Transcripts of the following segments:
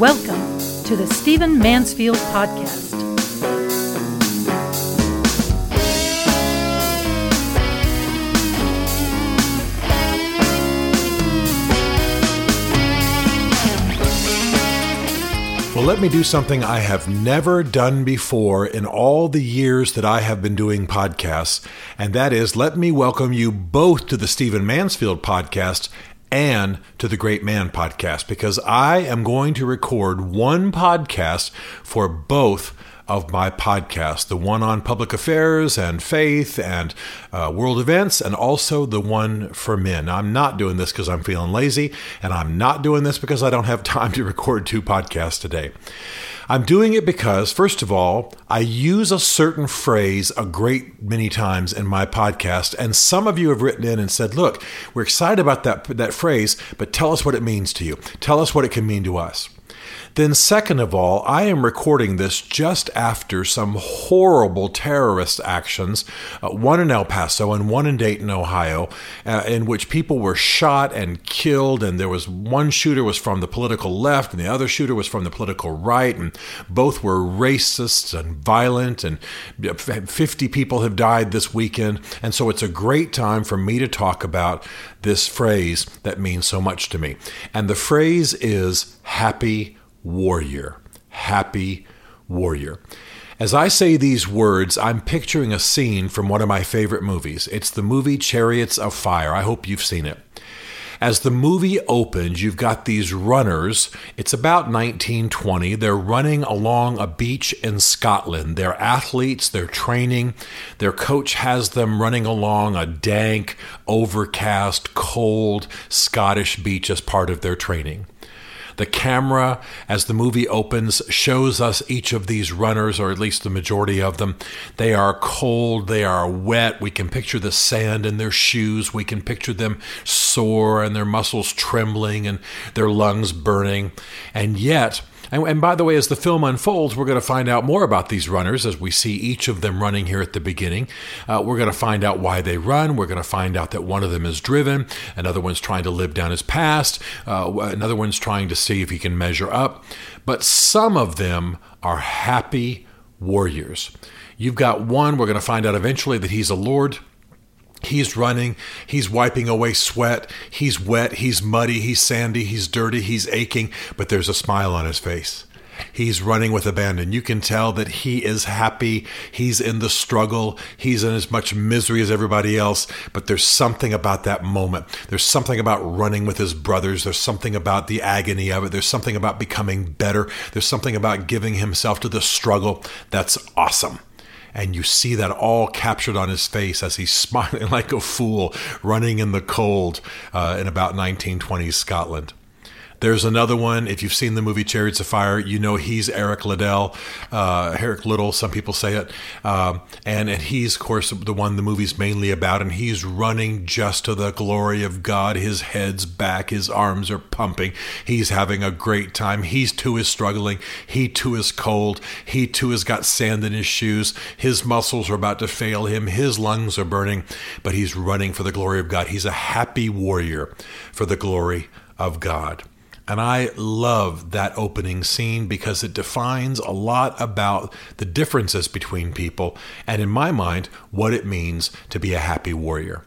Welcome to the Stephen Mansfield Podcast. Well, let me do something I have never done before in all the years that I have been doing podcasts, and that is let me welcome you both to the Stephen Mansfield podcast and to the Great Man podcast because I am going to record one podcast for both of my podcast, the one on public affairs and faith and uh, world events, and also the one for men. I'm not doing this because I'm feeling lazy, and I'm not doing this because I don't have time to record two podcasts today. I'm doing it because, first of all, I use a certain phrase a great many times in my podcast, and some of you have written in and said, "Look, we're excited about that that phrase, but tell us what it means to you. Tell us what it can mean to us." Then, second of all, I am recording this just after some horrible terrorist actions, uh, one in El Paso and one in Dayton, Ohio, uh, in which people were shot and killed. And there was one shooter was from the political left, and the other shooter was from the political right, and both were racist and violent. And 50 people have died this weekend. And so it's a great time for me to talk about this phrase that means so much to me. And the phrase is happy warrior. Happy warrior. As I say these words, I'm picturing a scene from one of my favorite movies. It's the movie Chariots of Fire. I hope you've seen it. As the movie opens, you've got these runners. It's about 1920. They're running along a beach in Scotland. They're athletes, they're training. Their coach has them running along a dank, overcast, cold Scottish beach as part of their training. The camera, as the movie opens, shows us each of these runners, or at least the majority of them. They are cold, they are wet. We can picture the sand in their shoes. We can picture them sore and their muscles trembling and their lungs burning. And yet, and, and, by the way, as the film unfolds, we're going to find out more about these runners as we see each of them running here at the beginning. Uh, we're going to find out why they run. We're going to find out that one of them is driven, another one's trying to live down his past, uh, another one's trying to see if he can measure up. But some of them are happy warriors. You've got one, we're going to find out eventually that he's a lord. He's running, he's wiping away sweat, he's wet, he's muddy, he's sandy, he's dirty, he's aching, but there's a smile on his face. He's running with abandon. You can tell that he is happy. He's in the struggle. He's in as much misery as everybody else. But there's something about that moment. There's something about running with his brothers. There's something about the agony of it. There's something about becoming better. There's something about giving himself to the struggle that's awesome. And you see that all captured on his face as he's smiling like a fool, running in the cold uh, in about 1920s Scotland. There's another one. If you've seen the movie Chariots of Fire, you know he's Eric Liddell, uh, Eric Little, some people say it. Um, and, and he's, of course, the one the movie's mainly about. And he's running just to the glory of God. His head's back, his arms are pumping. He's having a great time. He's too is struggling. He too is cold. He too has got sand in his shoes. His muscles are about to fail him. His lungs are burning, but he's running for the glory of God. He's a happy warrior for the glory of God. And I love that opening scene because it defines a lot about the differences between people and, in my mind, what it means to be a happy warrior.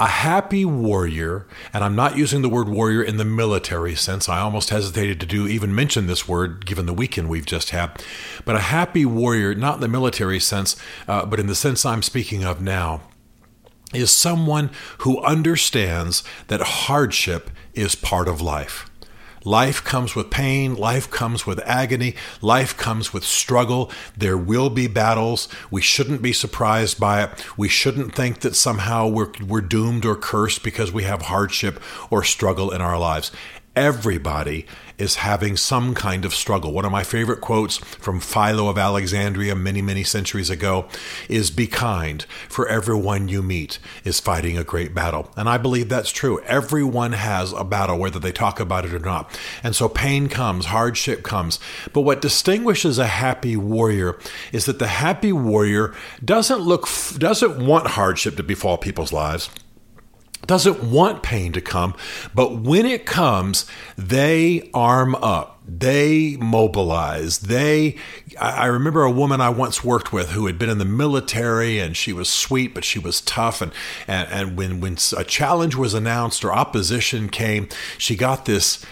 A happy warrior, and I'm not using the word warrior in the military sense. I almost hesitated to do even mention this word given the weekend we've just had. But a happy warrior, not in the military sense, uh, but in the sense I'm speaking of now, is someone who understands that hardship is part of life. Life comes with pain. Life comes with agony. Life comes with struggle. There will be battles. We shouldn't be surprised by it. We shouldn't think that somehow we're, we're doomed or cursed because we have hardship or struggle in our lives. Everybody is having some kind of struggle. One of my favorite quotes from Philo of Alexandria many, many centuries ago is Be kind, for everyone you meet is fighting a great battle. And I believe that's true. Everyone has a battle, whether they talk about it or not. And so pain comes, hardship comes. But what distinguishes a happy warrior is that the happy warrior doesn't look, doesn't want hardship to befall people's lives doesn't want pain to come, but when it comes, they arm up. they mobilize. They, I remember a woman I once worked with who had been in the military and she was sweet, but she was tough. And, and, and when, when a challenge was announced or opposition came, she got this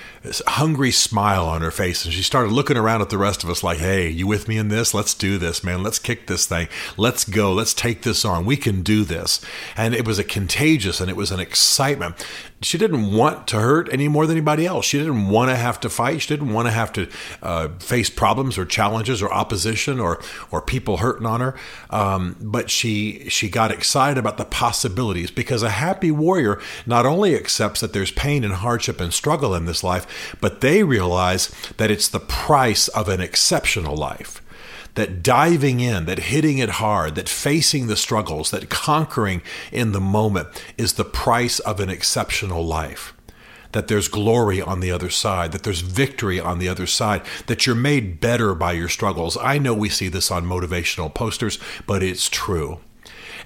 hungry smile on her face and she started looking around at the rest of us like hey you with me in this? Let's do this man. Let's kick this thing. Let's go. Let's take this on. We can do this. And it was a contagious and it was an excitement. She didn't want to hurt any more than anybody else. She didn't want to have to fight. She didn't want to have to uh, face problems or challenges or opposition or or people hurting on her. Um, but she she got excited about the possibilities because a happy warrior not only accepts that there's pain and hardship and struggle in this life but they realize that it's the price of an exceptional life. That diving in, that hitting it hard, that facing the struggles, that conquering in the moment is the price of an exceptional life that there's glory on the other side, that there's victory on the other side, that you're made better by your struggles. I know we see this on motivational posters, but it's true.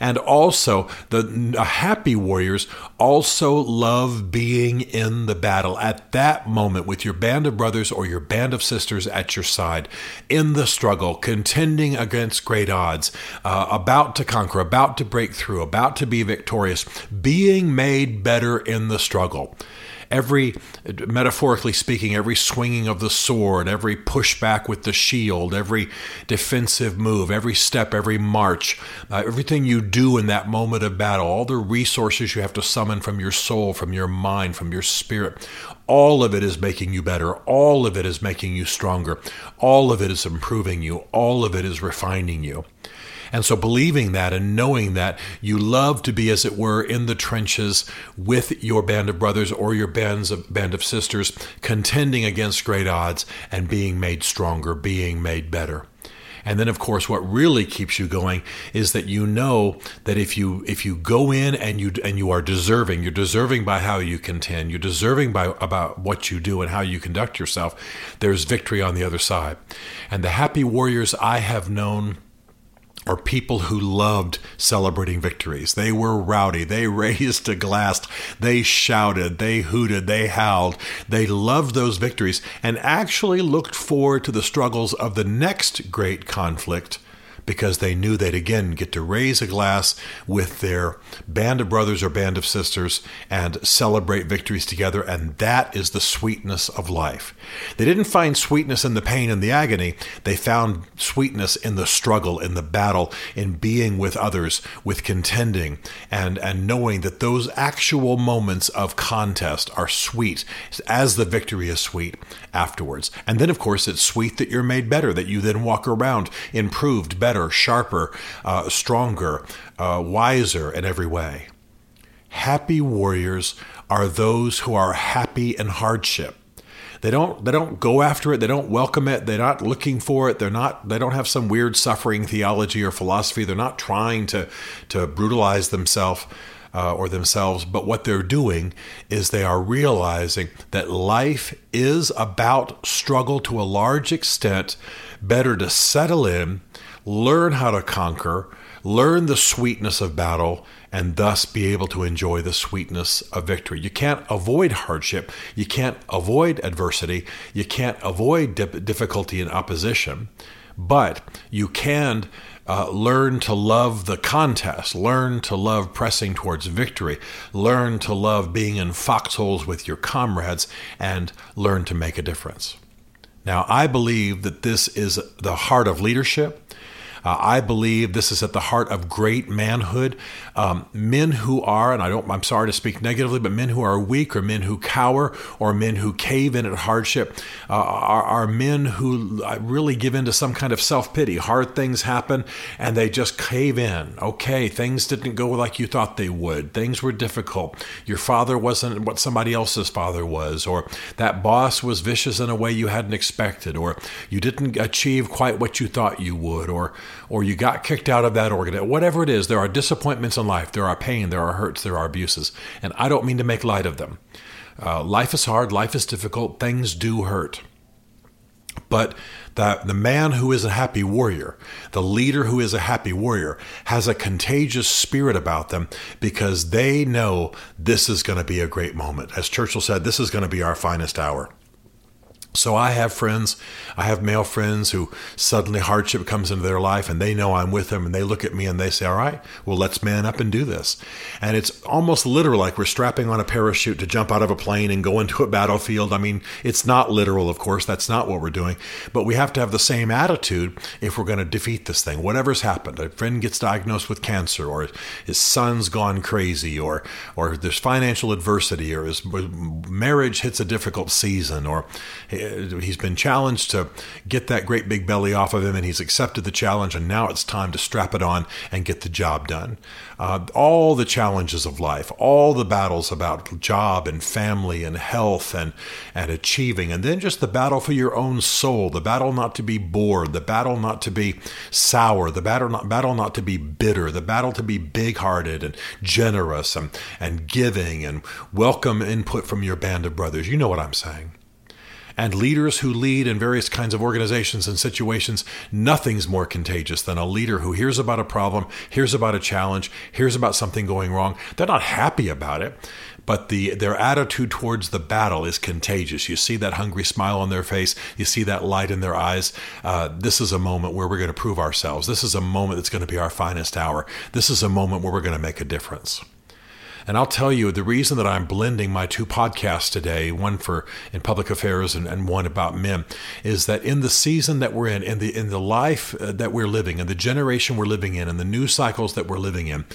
And also, the happy warriors also love being in the battle at that moment with your band of brothers or your band of sisters at your side in the struggle, contending against great odds, uh, about to conquer, about to break through, about to be victorious, being made better in the struggle every, metaphorically speaking, every swinging of the sword, every pushback with the shield, every defensive move, every step, every march, uh, everything you do in that moment of battle, all the resources you have to summon from your soul, from your mind, from your spirit, all of it is making you better. All of it is making you stronger. All of it is improving you. All of it is refining you. And so, believing that and knowing that, you love to be, as it were, in the trenches with your band of brothers or your bands of, band of sisters, contending against great odds and being made stronger, being made better. And then of course what really keeps you going is that you know that if you if you go in and you and you are deserving, you're deserving by how you contend, you're deserving by about what you do and how you conduct yourself, there's victory on the other side. And the happy warriors I have known are people who loved celebrating victories. They were rowdy. They raised a glass. They shouted. They hooted. They howled. They loved those victories and actually looked forward to the struggles of the next great conflict because they knew they'd again get to raise a glass with their band of brothers or band of sisters and celebrate victories together. And that is the sweetness of life. They didn't find sweetness in the pain and the agony, they found sweetness in the struggle, in the battle, in being with others, with contending, and, and knowing that those actual moments of contest are sweet as the victory is sweet afterwards. And then, of course, it's sweet that you're made better, that you then walk around improved, better better, sharper, uh, stronger, uh, wiser in every way. Happy warriors are those who are happy in hardship. They don't they don't go after it, they don't welcome it, they're not looking for it, they're not they don't have some weird suffering theology or philosophy, they're not trying to to brutalize themselves. Uh, or themselves, but what they're doing is they are realizing that life is about struggle to a large extent. Better to settle in learn how to conquer, learn the sweetness of battle, and thus be able to enjoy the sweetness of victory. You can't avoid hardship. You can't avoid adversity. You can't avoid difficulty and opposition. But you can uh, learn to love the contest, learn to love pressing towards victory, learn to love being in foxholes with your comrades, and learn to make a difference. Now, I believe that this is the heart of leadership. Uh, I believe this is at the heart of great manhood. Um, men who are, and I don't, I'm sorry to speak negatively, but men who are weak or men who cower or men who cave in at hardship uh, are, are men who uh, really give in to some kind of self pity. Hard things happen and they just cave in. Okay, things didn't go like you thought they would. Things were difficult. Your father wasn't what somebody else's father was, or that boss was vicious in a way you hadn't expected, or you didn't achieve quite what you thought you would, or or you got kicked out of that organ. Whatever it is, there are disappointments in life, there are pain, there are hurts, there are abuses. And I don't mean to make light of them. Uh, life is hard, life is difficult, things do hurt. But the, the man who is a happy warrior, the leader who is a happy warrior, has a contagious spirit about them because they know this is going to be a great moment. As Churchill said, this is going to be our finest hour. So I have friends, I have male friends who suddenly hardship comes into their life and they know I'm with them and they look at me and they say, all right, well, let's man up and do this. And it's almost literal, like we're strapping on a parachute to jump out of a plane and go into a battlefield. I mean, it's not literal, of course, that's not what we're doing, but we have to have the same attitude if we're going to defeat this thing. Whatever's happened, a friend gets diagnosed with cancer or his son's gone crazy or, or there's financial adversity or his marriage hits a difficult season or he's been challenged to get that great big belly off of him, and he's accepted the challenge, and now it's time to strap it on and get the job done. Uh, all the challenges of life, all the battles about job and family and health and and achieving, and then just the battle for your own soul, the battle not to be bored, the battle not to be sour, the battle not battle not to be bitter, the battle to be big-hearted and generous and and giving and welcome input from your band of brothers. You know what I'm saying and leaders who lead in various kinds of organizations and situations, nothing's more contagious than a leader who hears about a problem, hears about a challenge, hears about something going wrong. They're not happy about it, but the their attitude towards the battle is contagious. You see that hungry smile on their face, you see that light in their eyes. Uh, this is a moment where we're going to prove ourselves. This is a moment that's going to be our finest hour. This is a moment where we're going to make a difference. And I'll tell you the reason that I'm blending my two podcasts today, one for in public affairs and, and one about men, is that in the season that we're in, in the in the life uh, that we're living, in the generation we're living in, and the news cycles that we're living in,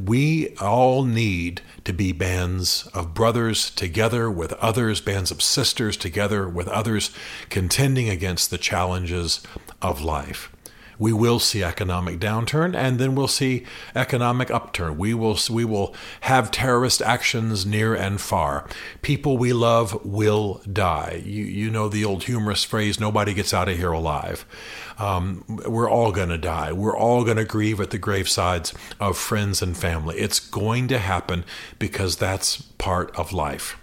we all need to be bands of brothers together with others, bands of sisters together with others, contending against the challenges of life we will see economic downturn and then we'll see economic upturn. We will we will have terrorist actions near and far. People we love will die. You you know the old humorous phrase nobody gets out of here alive. Um, we're all going to die. We're all going to grieve at the gravesides of friends and family. It's going to happen because that's part of life.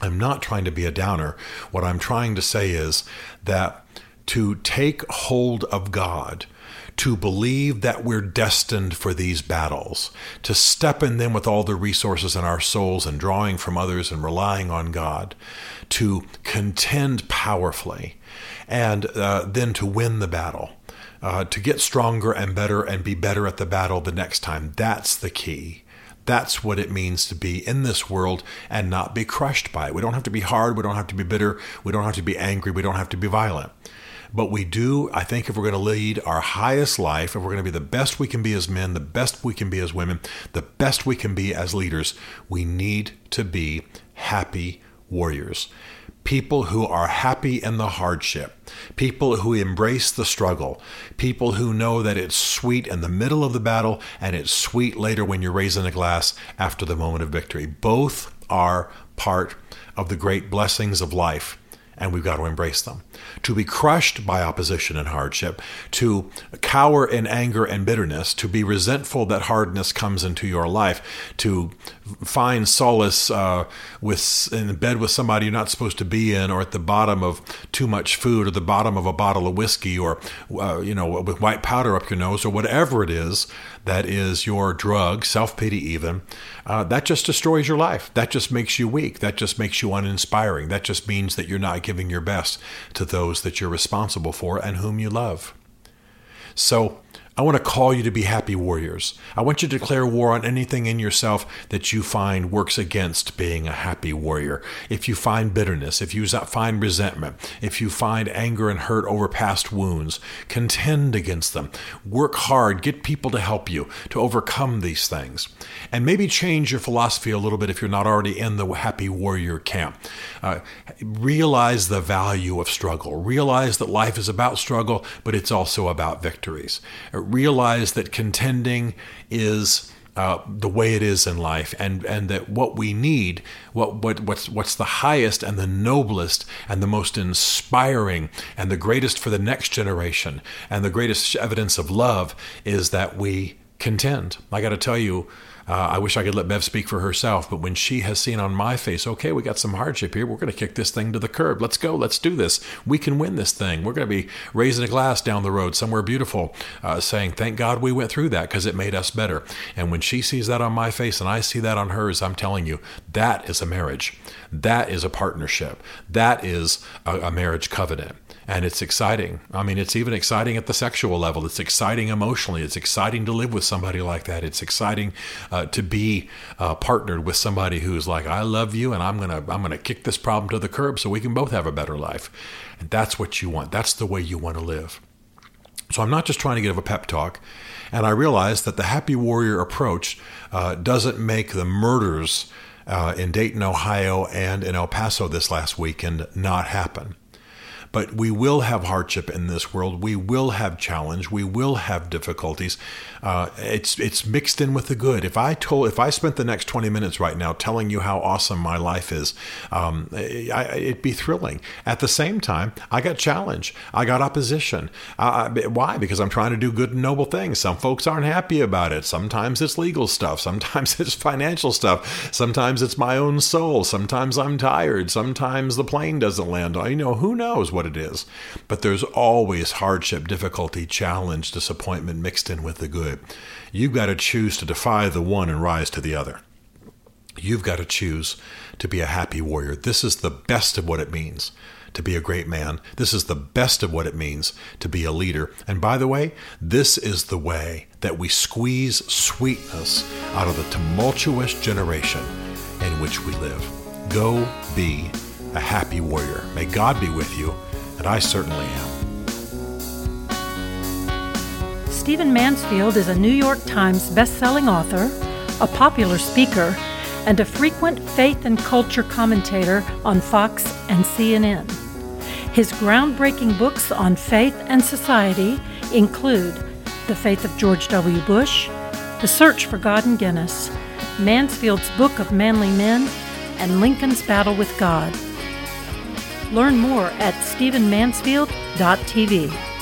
I'm not trying to be a downer. What I'm trying to say is that to take hold of God, to believe that we're destined for these battles, to step in them with all the resources in our souls and drawing from others and relying on God, to contend powerfully, and uh, then to win the battle. Uh, to get stronger and better and be better at the battle the next time. That's the key. That's what it means to be in this world and not be crushed by it. We don't have to be hard. We don't have to be bitter. We don't have to be angry. We don't have to be violent. But we do, I think, if we're going to lead our highest life, if we're going to be the best we can be as men, the best we can be as women, the best we can be as leaders, we need to be happy warriors. People who are happy in the hardship, people who embrace the struggle, people who know that it's sweet in the middle of the battle and it's sweet later when you're raising a glass after the moment of victory. Both are part of the great blessings of life and we've got to embrace them. To be crushed by opposition and hardship, to cower in anger and bitterness, to be resentful that hardness comes into your life, to find solace uh, with in bed with somebody you're not supposed to be in, or at the bottom of too much food, or the bottom of a bottle of whiskey, or uh, you know with white powder up your nose, or whatever it is that is your drug, self pity even. Uh, that just destroys your life. That just makes you weak. That just makes you uninspiring. That just means that you're not giving your best to those that you're responsible for and whom you love. So I want to call you to be happy warriors. I want you to declare war on anything in yourself that you find works against being a happy warrior. If you find bitterness, if you find resentment, if you find anger and hurt over past wounds, contend against them. Work hard, get people to help you to overcome these things. And maybe change your philosophy a little bit if you're not already in the happy warrior camp. Uh, realize the value of struggle. Realize that life is about struggle, but it's also about victories realize that contending is uh, the way it is in life, and and that what we need, what what what's what's the highest and the noblest and the most inspiring and the greatest for the next generation and the greatest evidence of love is that we contend. I got to tell you, uh, I wish I could let Bev speak for herself, but when she has seen on my face, okay, we got some hardship here, we're going to kick this thing to the curb. Let's go. Let's do this. We can win this thing. We're going to be raising a glass down the road somewhere beautiful, uh, saying, thank God we went through that because it made us better. And when she sees that on my face and I see that on hers, I'm telling you, That is a marriage. That is a partnership. That is a, a marriage covenant and it's exciting. I mean, it's even exciting at the sexual level. It's exciting emotionally. It's exciting to live with somebody like that. It's exciting uh, to be uh, partnered with somebody who's like, "I love you, and I'm gonna I'm gonna kick this problem to the curb so we can both have a better life." And that's what you want. That's the way you want to live. So I'm not just trying to give a pep talk. And I realize that the happy warrior approach uh, doesn't make the murders uh, in Dayton, Ohio, and in El Paso this last weekend not happen. But we will have hardship in this world. We will have challenge. We will have difficulties. Uh, it's it's mixed in with the good. If I told, if I spent the next twenty minutes right now telling you how awesome my life is, um, I, it'd be thrilling. At the same time, I got challenge. I got opposition. Uh, why? Because I'm trying to do good and noble things. Some folks aren't happy about it. Sometimes it's legal stuff. Sometimes it's financial stuff. Sometimes it's my own soul. Sometimes I'm tired. Sometimes the plane doesn't land. You know, who knows what it is. But there's always hardship, difficulty, challenge, disappointment mixed in with the good. You've got to choose to defy the one and rise to the other. You've got to choose to be a happy warrior. This is the best of what it means to be a great man. This is the best of what it means to be a leader. And by the way, this is the way that we squeeze sweetness out of the tumultuous generation in which we live. Go be a happy warrior. May God be with you and I certainly am. Stephen Mansfield is a New York Times best-selling author, a popular speaker, and a frequent faith and culture commentator on Fox and CNN. His groundbreaking books on faith and society include The Faith of George W. Bush, The Search for God and Guinness, Mansfield's Book of Manly Men, and Lincoln's Battle with God. Learn more at stephenmansfield.tv.